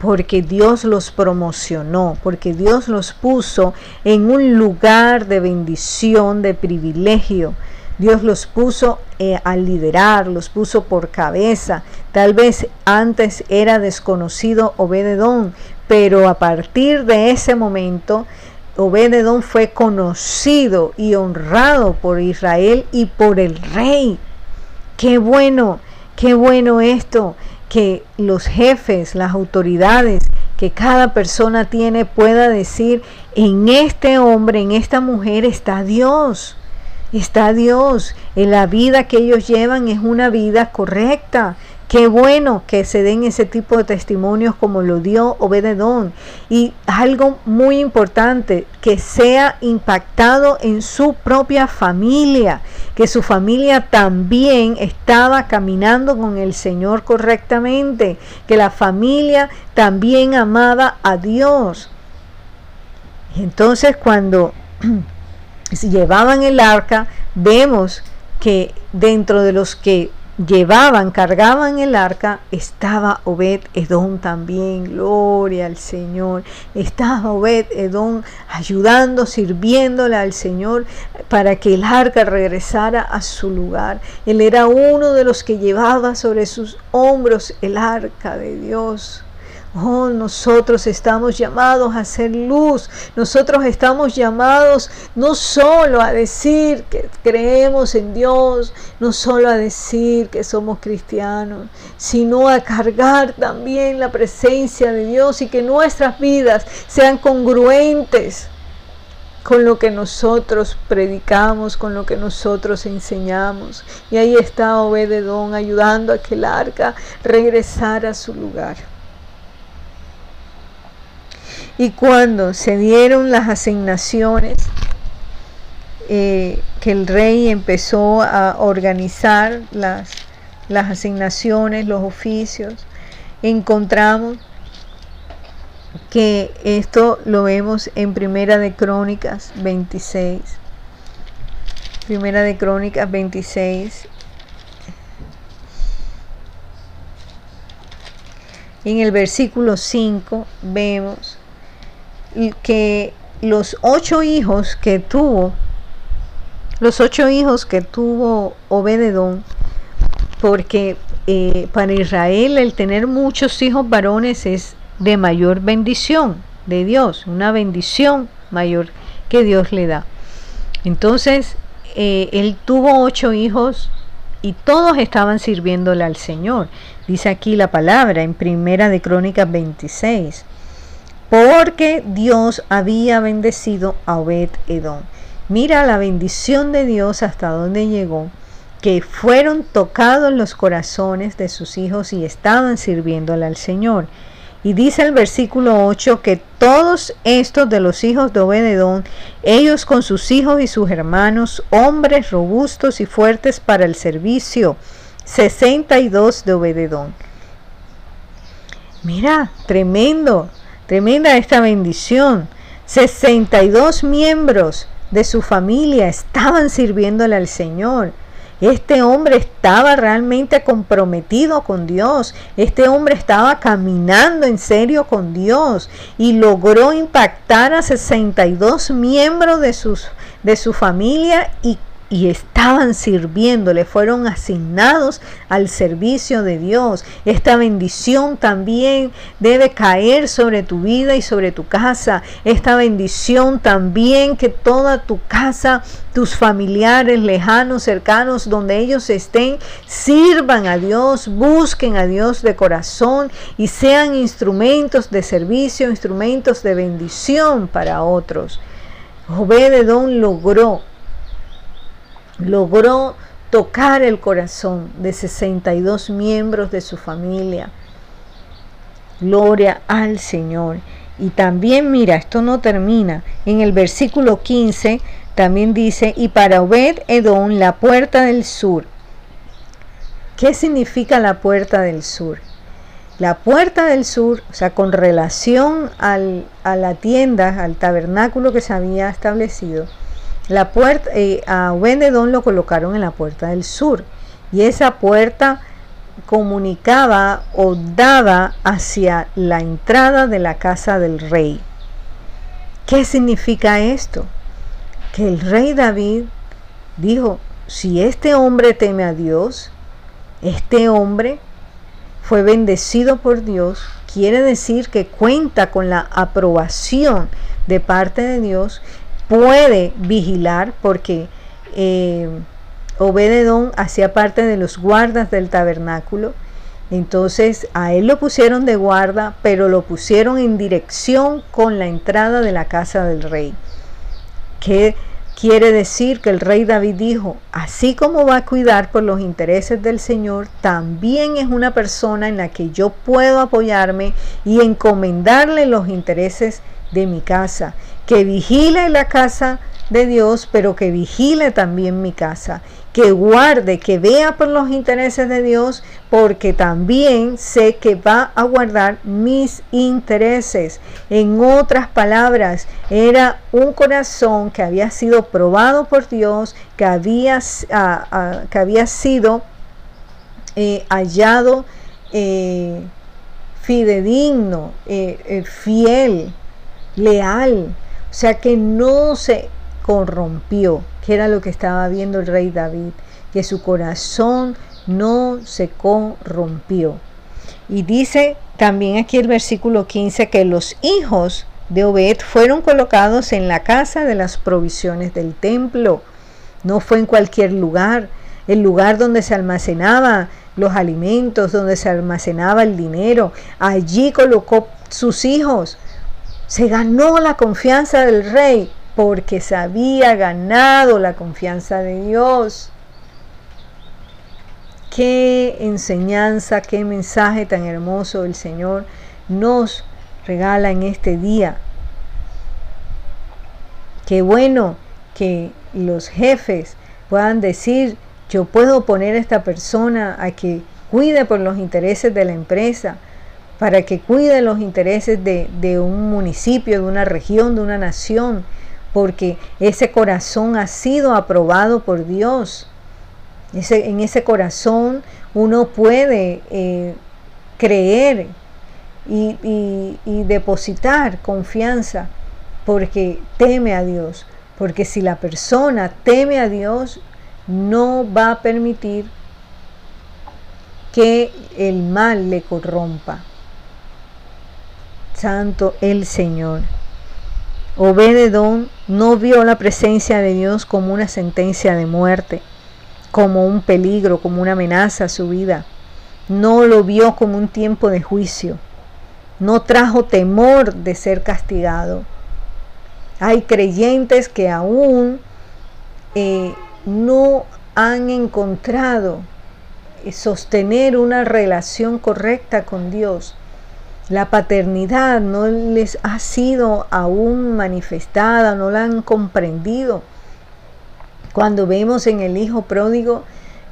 porque Dios los promocionó, porque Dios los puso en un lugar de bendición, de privilegio. Dios los puso eh, a liderar, los puso por cabeza. Tal vez antes era desconocido Obededón, pero a partir de ese momento Obededón fue conocido y honrado por Israel y por el rey. Qué bueno, qué bueno esto, que los jefes, las autoridades que cada persona tiene pueda decir, en este hombre, en esta mujer está Dios. Está Dios. En la vida que ellos llevan es una vida correcta. Qué bueno que se den ese tipo de testimonios como lo dio Obededón. Y algo muy importante, que sea impactado en su propia familia, que su familia también estaba caminando con el Señor correctamente, que la familia también amaba a Dios. entonces cuando [CLEARS THROAT] llevaban el arca, vemos que dentro de los que llevaban, cargaban el arca, estaba Obed Edom también, gloria al Señor. Estaba Obed Edom ayudando, sirviéndole al Señor para que el arca regresara a su lugar. Él era uno de los que llevaba sobre sus hombros el arca de Dios. Oh, nosotros estamos llamados a ser luz. Nosotros estamos llamados no solo a decir que creemos en Dios, no solo a decir que somos cristianos, sino a cargar también la presencia de Dios y que nuestras vidas sean congruentes con lo que nosotros predicamos, con lo que nosotros enseñamos. Y ahí está Obededón ayudando a que el arca regresara a su lugar. Y cuando se dieron las asignaciones, eh, que el rey empezó a organizar las, las asignaciones, los oficios, encontramos que esto lo vemos en Primera de Crónicas 26. Primera de Crónicas 26. En el versículo 5 vemos que los ocho hijos que tuvo, los ocho hijos que tuvo Obededón, porque eh, para Israel el tener muchos hijos varones es de mayor bendición de Dios, una bendición mayor que Dios le da. Entonces, eh, él tuvo ocho hijos y todos estaban sirviéndole al Señor. Dice aquí la palabra en Primera de Crónicas 26 porque Dios había bendecido a Obed Edom. Mira la bendición de Dios hasta donde llegó, que fueron tocados los corazones de sus hijos y estaban sirviéndole al Señor. Y dice el versículo 8 que todos estos de los hijos de Obededón, ellos con sus hijos y sus hermanos, hombres robustos y fuertes para el servicio, 62 de Obededón. Mira, tremendo, Tremenda esta bendición. 62 miembros de su familia estaban sirviéndole al Señor. Este hombre estaba realmente comprometido con Dios. Este hombre estaba caminando en serio con Dios y logró impactar a 62 miembros de, sus, de su familia y y estaban sirviéndole, fueron asignados al servicio de Dios. Esta bendición también debe caer sobre tu vida y sobre tu casa. Esta bendición también que toda tu casa, tus familiares lejanos, cercanos, donde ellos estén, sirvan a Dios, busquen a Dios de corazón y sean instrumentos de servicio, instrumentos de bendición para otros. Obededón logró logró tocar el corazón de 62 miembros de su familia. Gloria al Señor. Y también, mira, esto no termina. En el versículo 15 también dice, y para Obed Edom la puerta del sur. ¿Qué significa la puerta del sur? La puerta del sur, o sea, con relación al, a la tienda, al tabernáculo que se había establecido, la puerta, eh, a Wendedón lo colocaron en la puerta del sur y esa puerta comunicaba o daba hacia la entrada de la casa del rey. ¿Qué significa esto? Que el rey David dijo, si este hombre teme a Dios, este hombre fue bendecido por Dios, quiere decir que cuenta con la aprobación de parte de Dios puede vigilar porque eh, Obededón hacía parte de los guardas del tabernáculo. Entonces a él lo pusieron de guarda, pero lo pusieron en dirección con la entrada de la casa del rey. ¿Qué quiere decir? Que el rey David dijo, así como va a cuidar por los intereses del Señor, también es una persona en la que yo puedo apoyarme y encomendarle los intereses de mi casa que vigile la casa de Dios, pero que vigile también mi casa, que guarde, que vea por los intereses de Dios, porque también sé que va a guardar mis intereses. En otras palabras, era un corazón que había sido probado por Dios, que había, que había sido eh, hallado eh, fidedigno, eh, fiel, leal o sea que no se corrompió, que era lo que estaba viendo el rey David, que su corazón no se corrompió. Y dice también aquí el versículo 15 que los hijos de Obed fueron colocados en la casa de las provisiones del templo. No fue en cualquier lugar, el lugar donde se almacenaba los alimentos, donde se almacenaba el dinero. Allí colocó sus hijos se ganó la confianza del rey porque se había ganado la confianza de Dios. Qué enseñanza, qué mensaje tan hermoso el Señor nos regala en este día. Qué bueno que los jefes puedan decir, yo puedo poner a esta persona a que cuide por los intereses de la empresa, para que cuide los intereses de, un municipio, de una región, de una nación, porque ese corazón ha sido aprobado por Dios. en ese corazón uno puede eh, creer y, y depositar confianza porque teme a Dios. Porque si la persona teme a Dios, no va a permitir que el mal le corrompa santo el Señor. Obededón no vio la presencia de Dios como una sentencia de muerte, como un peligro, como una amenaza a su vida. No lo vio como un tiempo de juicio. No trajo temor de ser castigado. Hay creyentes que aún eh, no han encontrado sostener una relación correcta con Dios la paternidad no les ha sido aún manifestada, no la han comprendido. Cuando vemos en el hijo pródigo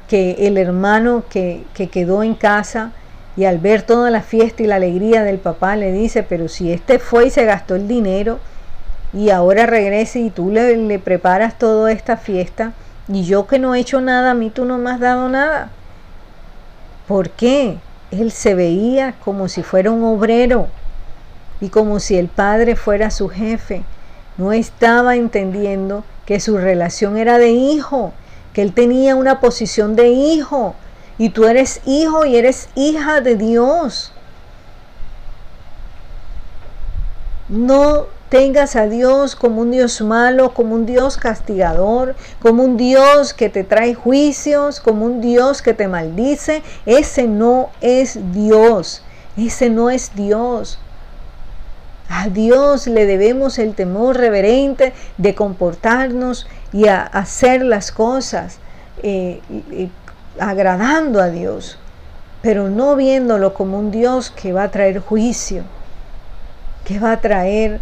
que el hermano que, quedó en casa y al ver toda la fiesta y la alegría del papá le dice, pero si este fue y se gastó el dinero y ahora regrese y tú le, le preparas toda esta fiesta y yo que no he hecho nada, a mí tú no me has dado nada. ¿Por qué? Él se veía como si fuera un obrero y como si el padre fuera su jefe. No estaba entendiendo que su relación era de hijo, que él tenía una posición de hijo y tú eres hijo y eres hija de Dios. No tengas a Dios como un Dios malo, como un Dios castigador, como un Dios que te trae juicios, como un Dios que te maldice. Ese no es Dios. Ese no es Dios. A Dios le debemos el temor reverente de comportarnos y a hacer las cosas eh, agradando a Dios, pero no viéndolo como un Dios que va a traer juicio que va a traer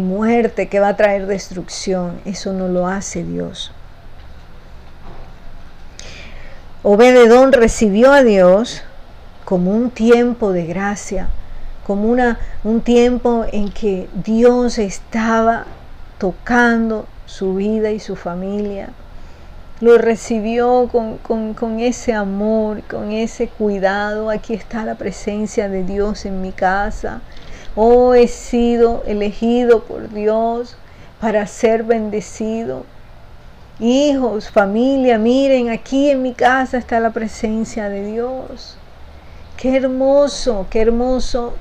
muerte, que va a traer destrucción. Eso no lo hace Dios. Obededón recibió a Dios como un tiempo de gracia, como una, un tiempo en que Dios estaba tocando su vida y su familia. Lo recibió con, con ese amor, con ese cuidado. Aquí está la presencia de Dios en mi casa Oh, he sido elegido por Dios para ser bendecido. Hijos, familia, miren, aquí en mi casa está la presencia de Dios. Qué hermoso, qué hermoso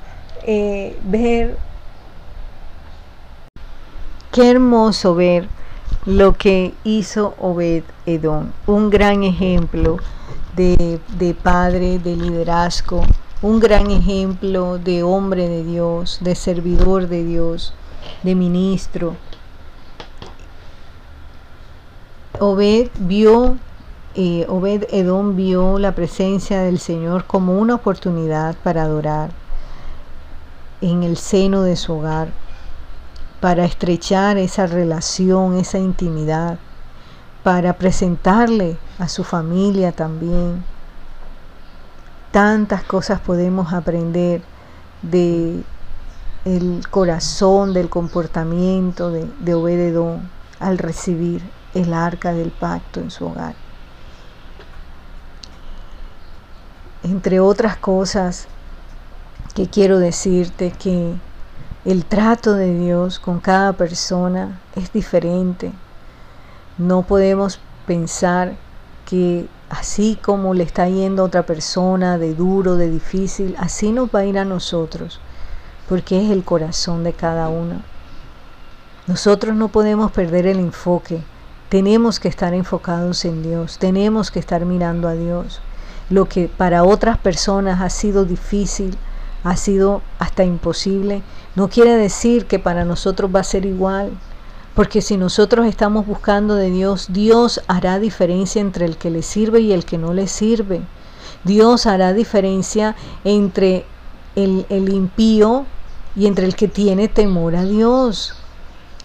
eh, ver, qué hermoso ver lo que hizo Obed Edom. Un gran ejemplo de, de padre, de liderazgo, un gran ejemplo de hombre de Dios, de servidor de Dios, de ministro. Obed vio, eh, Obed Edom vio la presencia del Señor como una oportunidad para adorar en el seno de su hogar, para estrechar esa relación, esa intimidad, para presentarle a su familia también tantas cosas podemos aprender de el corazón, del comportamiento de, de Obededón al recibir el arca del pacto en su hogar. Entre otras cosas que quiero decirte que el trato de Dios con cada persona es diferente. No podemos pensar que así como le está yendo a otra persona de duro, de difícil, así nos va a ir a nosotros, porque es el corazón de cada uno. Nosotros no podemos perder el enfoque, tenemos que estar enfocados en Dios, tenemos que estar mirando a Dios. Lo que para otras personas ha sido difícil, ha sido hasta imposible, no quiere decir que para nosotros va a ser igual. Porque si nosotros estamos buscando de Dios, Dios hará diferencia entre el que le sirve y el que no le sirve. Dios hará diferencia entre el, impío y entre el que tiene temor a Dios.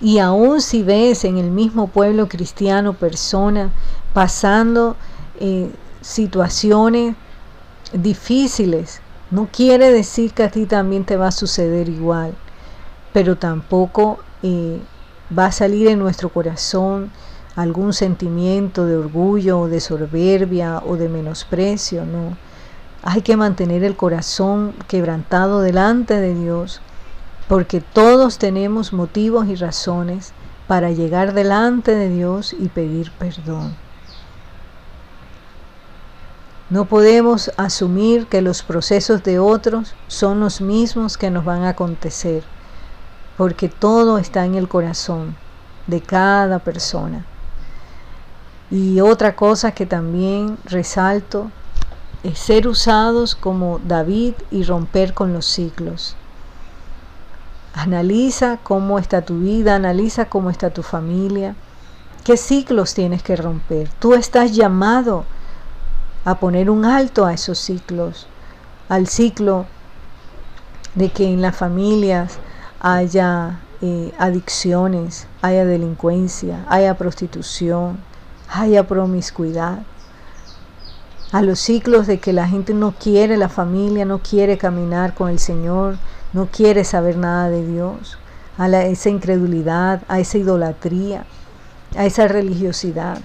Y aún si ves en el mismo pueblo cristiano personas pasando eh, situaciones difíciles, no quiere decir que a ti también te va a suceder igual, pero tampoco eh, va a salir en nuestro corazón algún sentimiento de orgullo o de soberbia o de menosprecio, no. Hay que mantener el corazón quebrantado delante de Dios, porque todos tenemos motivos y razones para llegar delante de Dios y pedir perdón. No podemos asumir que los procesos de otros son los mismos que nos van a acontecer porque todo está en el corazón de cada persona. Y otra cosa que también resalto es ser usados como David y romper con los ciclos. Analiza cómo está tu vida, analiza cómo está tu familia, qué ciclos tienes que romper. Tú estás llamado a poner un alto a esos ciclos, al ciclo de que en las familias haya eh, adicciones, haya delincuencia, haya prostitución, haya promiscuidad. A los ciclos de que la gente no quiere la familia, no quiere caminar con el Señor, no quiere saber nada de Dios, a esa incredulidad, a esa idolatría, a esa religiosidad.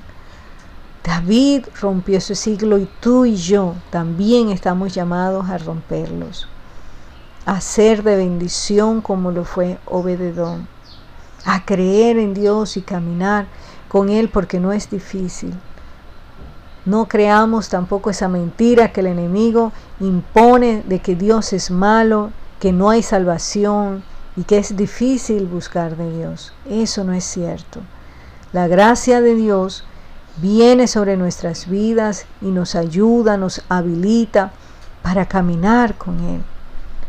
David rompió ese ciclo y tú y yo también estamos llamados a romperlos a ser de bendición como lo fue Obededón, a creer en Dios y caminar con Él porque no es difícil, No creamos tampoco esa mentira que el enemigo impone de que Dios es malo, que no hay salvación y que es difícil buscar de Dios. Eso no es cierto. La gracia de Dios viene sobre nuestras vidas y nos ayuda, nos habilita para caminar con Él.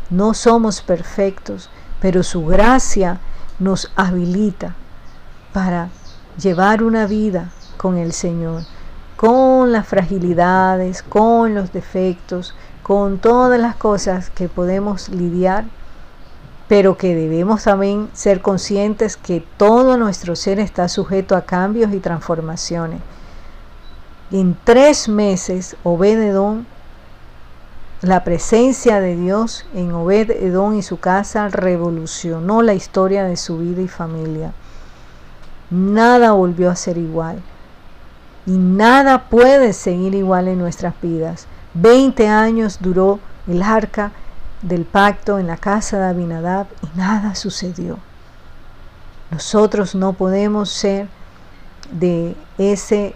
No somos perfectos, pero su gracia nos habilita para llevar una vida con el Señor con las fragilidades, con los defectos, con todas las cosas que podemos lidiar, pero que debemos también ser conscientes que todo nuestro ser está sujeto a cambios y transformaciones. En tres meses, Obed-Edom, la presencia de Dios en Obed-Edom y su casa revolucionó la historia de su vida y familia. Nada volvió a ser igual y nada puede seguir igual en nuestras vidas. Veinte años duró el arca del pacto en la casa de Abinadab y nada sucedió. Nosotros no podemos ser de, ese,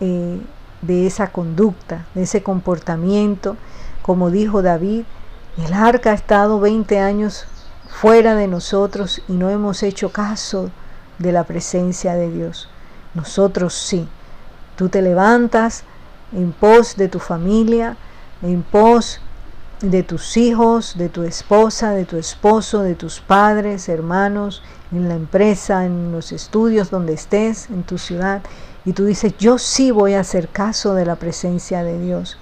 eh, de esa conducta, de ese comportamiento. Como dijo David, el arca ha estado 20 años fuera de nosotros y no hemos hecho caso de la presencia de Dios. Nosotros sí. Tú te levantas en pos de tu familia, en pos de tus hijos, de tu esposa, de tu esposo, de tus padres, hermanos, en la empresa, en los estudios donde estés, en tu ciudad, y tú dices, yo sí voy a hacer caso de la presencia de Dios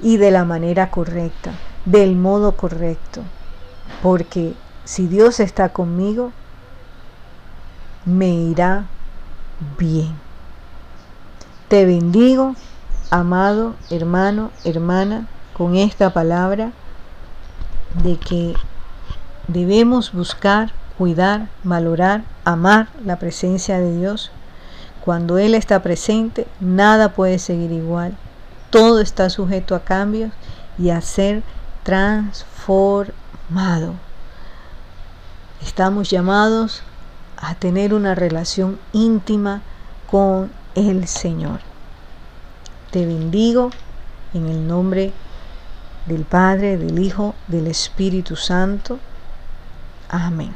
y de la manera correcta, del modo correcto, porque si Dios está conmigo, me irá bien. Te bendigo, amado hermano, hermana, con esta palabra de que debemos buscar, cuidar, valorar, amar la presencia de Dios. Cuando Él está presente, nada puede seguir igual. Todo está sujeto a cambios y a ser transformado. Estamos llamados a tener una relación íntima con el Señor. Te bendigo en el nombre del Padre, del Hijo, del Espíritu Santo. Amén.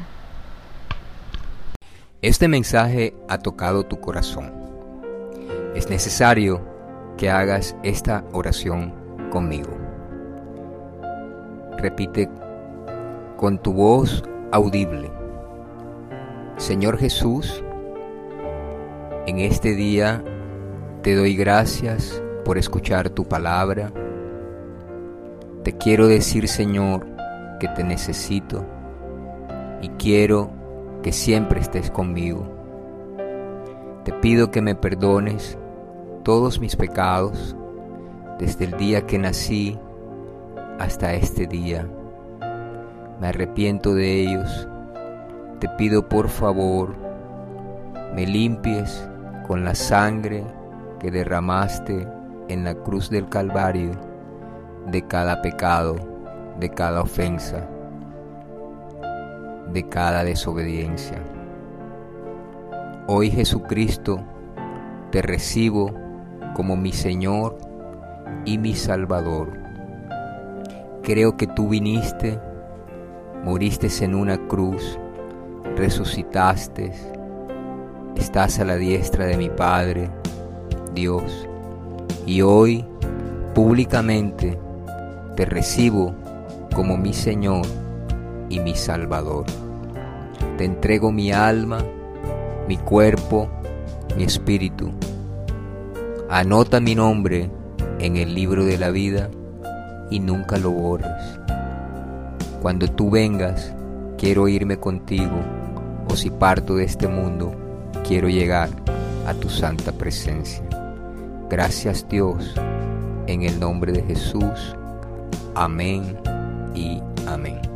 Este mensaje ha tocado tu corazón. Es necesario que hagas esta oración conmigo. Repite con tu voz audible. Señor Jesús, en este día te doy gracias por escuchar tu palabra. Te quiero decir, Señor, que te necesito y quiero que siempre estés conmigo. Te pido que me perdones todos mis pecados desde el día que nací hasta este día. Me arrepiento de ellos. Te pido por favor, me limpies con la sangre que derramaste en la cruz del Calvario de cada pecado, de cada ofensa, de cada desobediencia. Hoy Jesucristo te recibo como mi Señor y mi Salvador. Creo que tú viniste, moriste en una cruz, resucitaste, estás a la diestra de mi Padre, Dios, y hoy públicamente te recibo como mi Señor y mi Salvador. Te entrego mi alma, mi cuerpo, mi espíritu. Anota mi nombre en el libro de la vida y nunca lo borres. Cuando tú vengas, quiero irme contigo, o si parto de este mundo, quiero llegar a tu santa presencia. Gracias Dios, en el nombre de Jesús. Amén y amén.